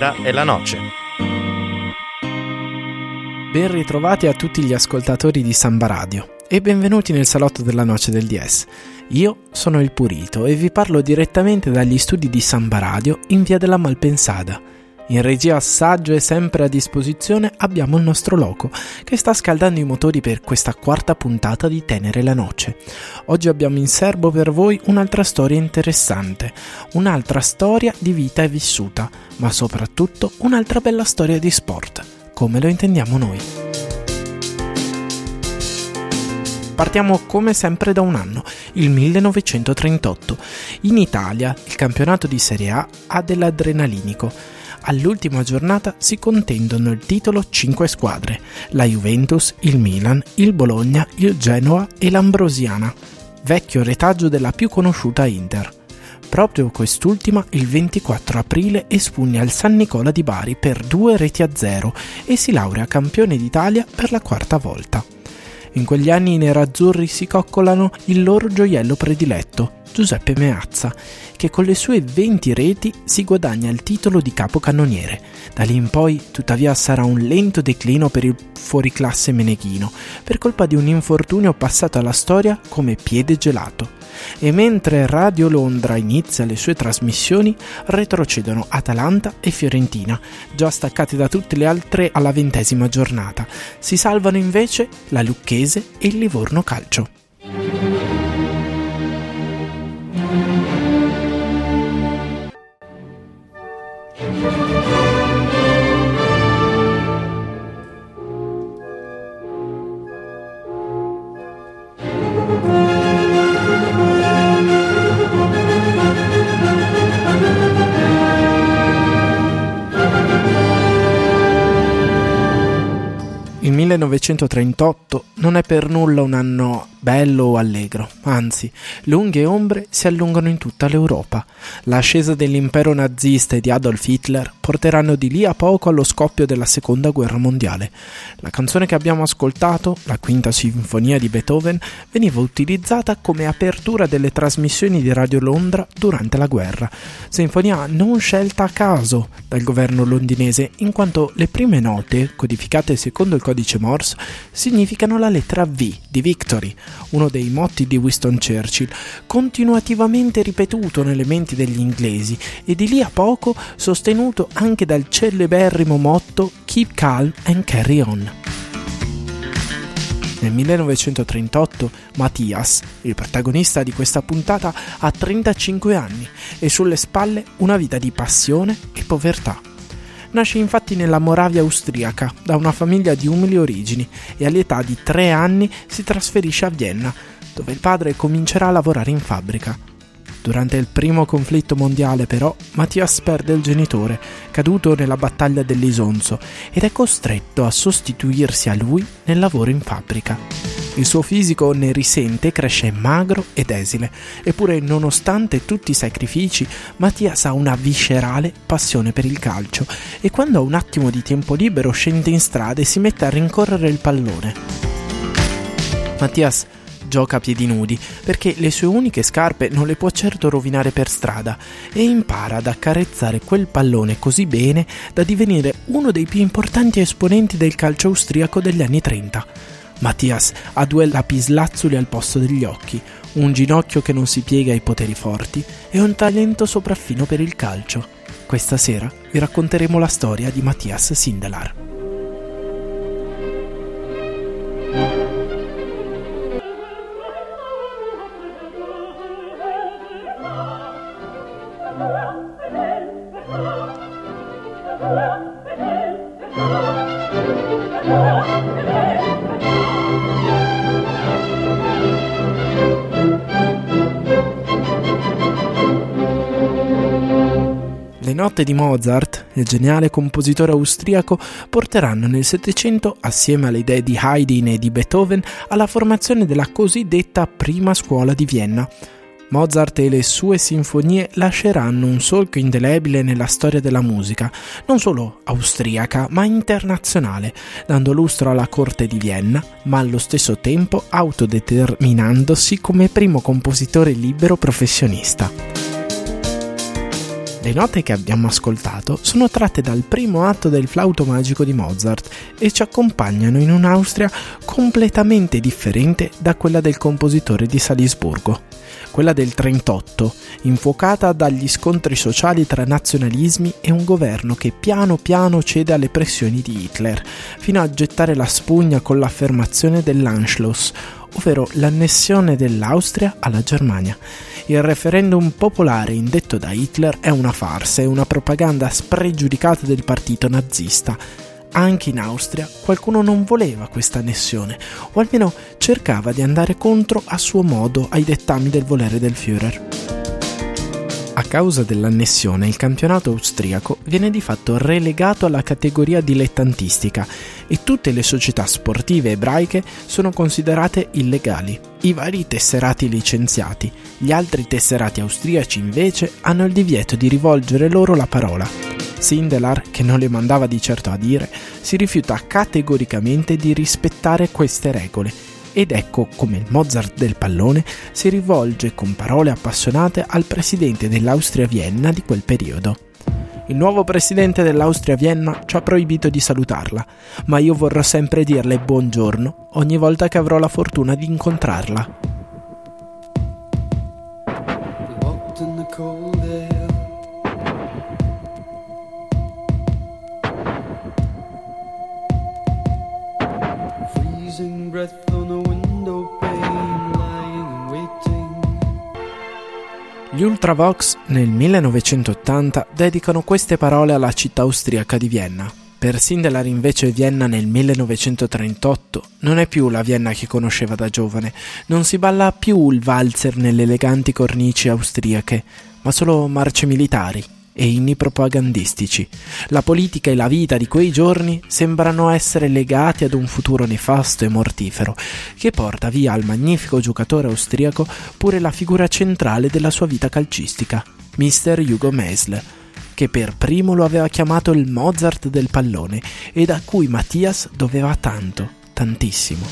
Tenera e la noce. Ben ritrovati a tutti gli ascoltatori di Samba Radio e benvenuti nel salotto della noce del DS. Io sono il Purito e vi parlo direttamente dagli studi di Samba Radio in via della Malpensada in regia assaggio e sempre a disposizione abbiamo il nostro loco che sta scaldando i motori per questa quarta puntata di Tenere la Noce. Oggi abbiamo in serbo per voi un'altra storia interessante, un'altra storia di vita e vissuta, ma soprattutto un'altra bella storia di sport, come lo intendiamo noi. Partiamo come sempre da un anno, il 1938. In Italia il campionato di Serie A ha dell'adrenalinico all'ultima giornata si contendono il titolo 5 squadre, la Juventus, il Milan, il Bologna, il Genoa e l'Ambrosiana, vecchio retaggio della più conosciuta Inter. Proprio quest'ultima il 24 aprile espugna il San Nicola di Bari per due reti a zero e si laurea campione d'Italia per la quarta volta. In quegli anni i nerazzurri si coccolano il loro gioiello prediletto, Giuseppe Meazza, che con le sue 20 reti si guadagna il titolo di capocannoniere. Da lì in poi, tuttavia, sarà un lento declino per il fuoriclasse meneghino, per colpa di un infortunio passato alla storia come piede gelato. E mentre Radio Londra inizia le sue trasmissioni, retrocedono Atalanta e Fiorentina, già staccate da tutte le altre alla ventesima giornata. Si salvano invece la Lucchese e il Livorno Calcio. 1938 non è per nulla un anno bello o allegro, anzi, lunghe ombre si allungano in tutta l'Europa. L'ascesa dell'impero nazista e di Adolf Hitler porteranno di lì a poco allo scoppio della seconda guerra mondiale. La canzone che abbiamo ascoltato, la quinta sinfonia di Beethoven, veniva utilizzata come apertura delle trasmissioni di Radio Londra durante la guerra. Sinfonia non scelta a caso dal governo londinese, in quanto le prime note, codificate secondo il codice Morse, significano la lettera V di Victory, uno dei motti di Winston Churchill, continuativamente ripetuto nelle menti degli inglesi e di lì a poco sostenuto anche dal celeberrimo motto Keep calm and carry on. Nel 1938 Mattias, il protagonista di questa puntata, ha 35 anni e sulle spalle una vita di passione e povertà. Nasce infatti nella Moravia austriaca da una famiglia di umili origini e all'età di tre anni si trasferisce a Vienna, dove il padre comincerà a lavorare in fabbrica. Durante il primo conflitto mondiale, però, Mattias perde il genitore, caduto nella battaglia dell'Isonzo, ed è costretto a sostituirsi a lui nel lavoro in fabbrica. Il suo fisico ne risente cresce magro ed esile, eppure nonostante tutti i sacrifici, Mattias ha una viscerale passione per il calcio e quando ha un attimo di tempo libero scende in strada e si mette a rincorrere il pallone. Mattias gioca a piedi nudi perché le sue uniche scarpe non le può certo rovinare per strada e impara ad accarezzare quel pallone così bene da divenire uno dei più importanti esponenti del calcio austriaco degli anni 30. Mattias ha due lapislazzuli al posto degli occhi, un ginocchio che non si piega ai poteri forti e un talento sopraffino per il calcio. Questa sera vi racconteremo la storia di Mattias Sindelar. Note di Mozart, il geniale compositore austriaco, porteranno nel Settecento, assieme alle idee di Haydn e di Beethoven, alla formazione della cosiddetta prima scuola di Vienna. Mozart e le sue sinfonie lasceranno un solco indelebile nella storia della musica, non solo austriaca, ma internazionale, dando lustro alla corte di Vienna, ma allo stesso tempo autodeterminandosi come primo compositore libero professionista. Le note che abbiamo ascoltato sono tratte dal primo atto del flauto magico di Mozart e ci accompagnano in un'Austria completamente differente da quella del compositore di Salisburgo. Quella del 38, infuocata dagli scontri sociali tra nazionalismi e un governo che piano piano cede alle pressioni di Hitler, fino a gettare la spugna con l'affermazione dell'Anschluss, ovvero l'annessione dell'Austria alla Germania. Il referendum popolare indetto da Hitler è una farsa e una propaganda spregiudicata del partito nazista. Anche in Austria qualcuno non voleva questa annessione, o almeno cercava di andare contro a suo modo ai dettami del volere del Führer. Causa dell'annessione il campionato austriaco viene di fatto relegato alla categoria dilettantistica e tutte le società sportive ebraiche sono considerate illegali. I vari tesserati licenziati, gli altri tesserati austriaci invece hanno il divieto di rivolgere loro la parola. Sindelar, che non le mandava di certo a dire, si rifiuta categoricamente di rispettare queste regole ed ecco come il Mozart del pallone si rivolge con parole appassionate al presidente dell'Austria-Vienna di quel periodo. Il nuovo presidente dell'Austria-Vienna ci ha proibito di salutarla, ma io vorrò sempre dirle buongiorno ogni volta che avrò la fortuna di incontrarla. Gli Ultravox nel 1980 dedicano queste parole alla città austriaca di Vienna. Per Sindelar invece Vienna nel 1938 non è più la Vienna che conosceva da giovane, non si balla più il valzer nelle eleganti cornici austriache, ma solo marce militari e inni propagandistici. La politica e la vita di quei giorni sembrano essere legati ad un futuro nefasto e mortifero, che porta via al magnifico giocatore austriaco pure la figura centrale della sua vita calcistica, Mr. Hugo Meisl, che per primo lo aveva chiamato il Mozart del pallone e da cui Mattias doveva tanto, tantissimo.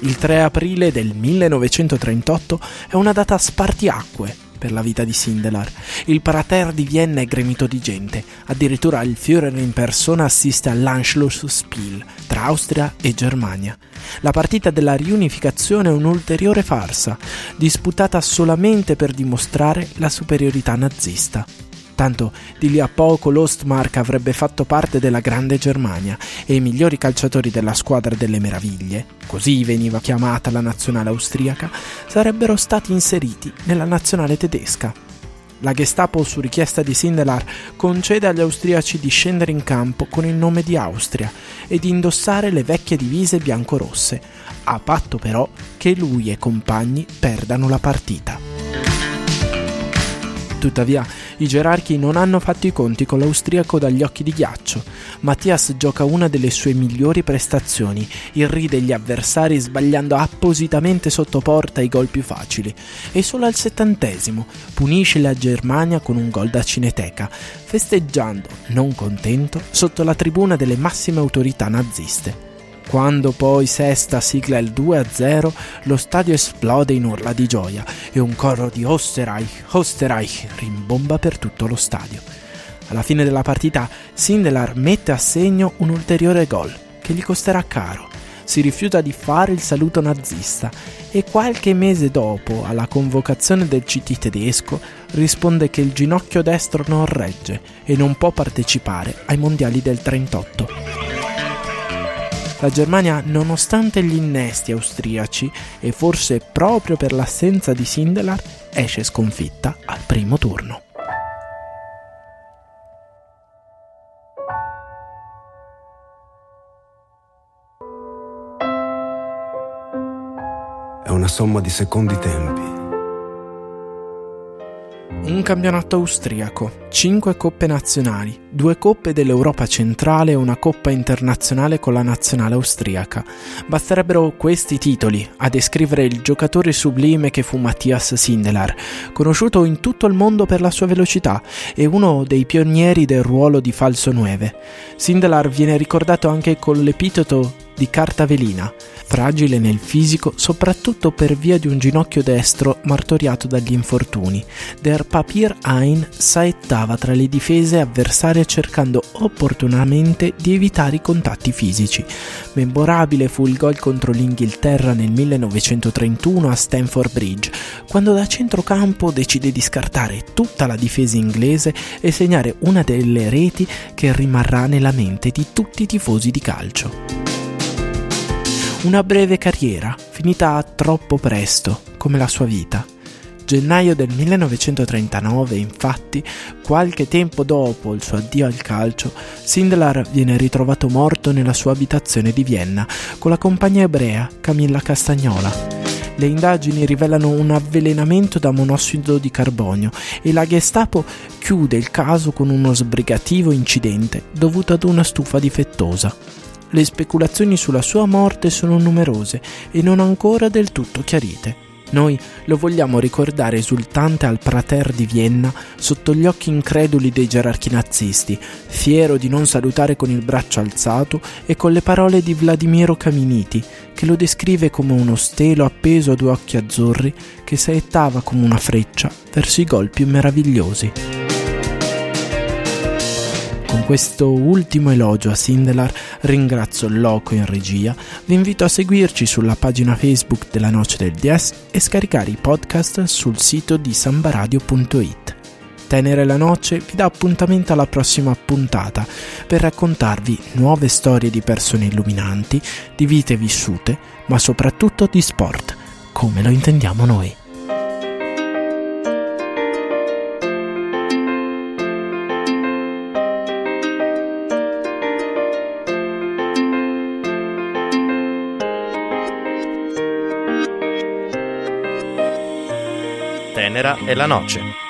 Il 3 aprile del 1938 è una data spartiacque per la vita di Sindelar. Il prater di Vienna è gremito di gente, addirittura il Führer in persona assiste all'Anschlussspiel tra Austria e Germania. La partita della riunificazione è un'ulteriore farsa, disputata solamente per dimostrare la superiorità nazista. Tanto di lì a poco l'Ostmark avrebbe fatto parte della Grande Germania e i migliori calciatori della squadra delle meraviglie, così veniva chiamata la nazionale austriaca, sarebbero stati inseriti nella nazionale tedesca. La Gestapo, su richiesta di Sindelar, concede agli austriaci di scendere in campo con il nome di Austria e di indossare le vecchie divise bianco-rosse, a patto però che lui e compagni perdano la partita. Tuttavia, i gerarchi non hanno fatto i conti con l'austriaco dagli occhi di ghiaccio. Mattias gioca una delle sue migliori prestazioni, irride gli avversari sbagliando appositamente sotto porta i gol più facili e solo al settantesimo punisce la Germania con un gol da cineteca, festeggiando, non contento, sotto la tribuna delle massime autorità naziste. Quando poi Sesta sigla il 2-0, lo stadio esplode in urla di gioia e un coro di Osterreich, Osterreich rimbomba per tutto lo stadio. Alla fine della partita, Sindelar mette a segno un ulteriore gol che gli costerà caro. Si rifiuta di fare il saluto nazista e qualche mese dopo, alla convocazione del CT tedesco, risponde che il ginocchio destro non regge e non può partecipare ai mondiali del 38. La Germania, nonostante gli innesti austriaci e forse proprio per l'assenza di Sindelar, esce sconfitta al primo turno. È una somma di secondi tempi un campionato austriaco, 5 coppe nazionali, 2 coppe dell'Europa centrale e una coppa internazionale con la nazionale austriaca. Basterebbero questi titoli a descrivere il giocatore sublime che fu Mattias Sindelar, conosciuto in tutto il mondo per la sua velocità e uno dei pionieri del ruolo di falso 9. Sindelar viene ricordato anche con l'epiteto di carta velina, fragile nel fisico soprattutto per via di un ginocchio destro martoriato dagli infortuni. Der Papier Ein saettava tra le difese avversarie cercando opportunamente di evitare i contatti fisici. Memorabile fu il gol contro l'Inghilterra nel 1931 a Stamford Bridge, quando da centrocampo decide di scartare tutta la difesa inglese e segnare una delle reti che rimarrà nella mente di tutti i tifosi di calcio. Una breve carriera, finita troppo presto, come la sua vita. Gennaio del 1939, infatti, qualche tempo dopo il suo addio al calcio, Sindlar viene ritrovato morto nella sua abitazione di Vienna con la compagna ebrea Camilla Castagnola. Le indagini rivelano un avvelenamento da monossido di carbonio e la Gestapo chiude il caso con uno sbrigativo incidente dovuto ad una stufa difettosa. Le speculazioni sulla sua morte sono numerose e non ancora del tutto chiarite. Noi lo vogliamo ricordare esultante al Prater di Vienna sotto gli occhi increduli dei gerarchi nazisti, fiero di non salutare con il braccio alzato e con le parole di Vladimiro Caminiti, che lo descrive come uno stelo appeso a due occhi azzurri che saettava come una freccia verso i gol più meravigliosi. Con questo ultimo elogio a Sindelar ringrazio Loco in regia, vi invito a seguirci sulla pagina Facebook della Noce del DS e scaricare i podcast sul sito di sambaradio.it. Tenere la Noce vi dà appuntamento alla prossima puntata per raccontarvi nuove storie di persone illuminanti, di vite vissute, ma soprattutto di sport, come lo intendiamo noi. Tenera e la Noce.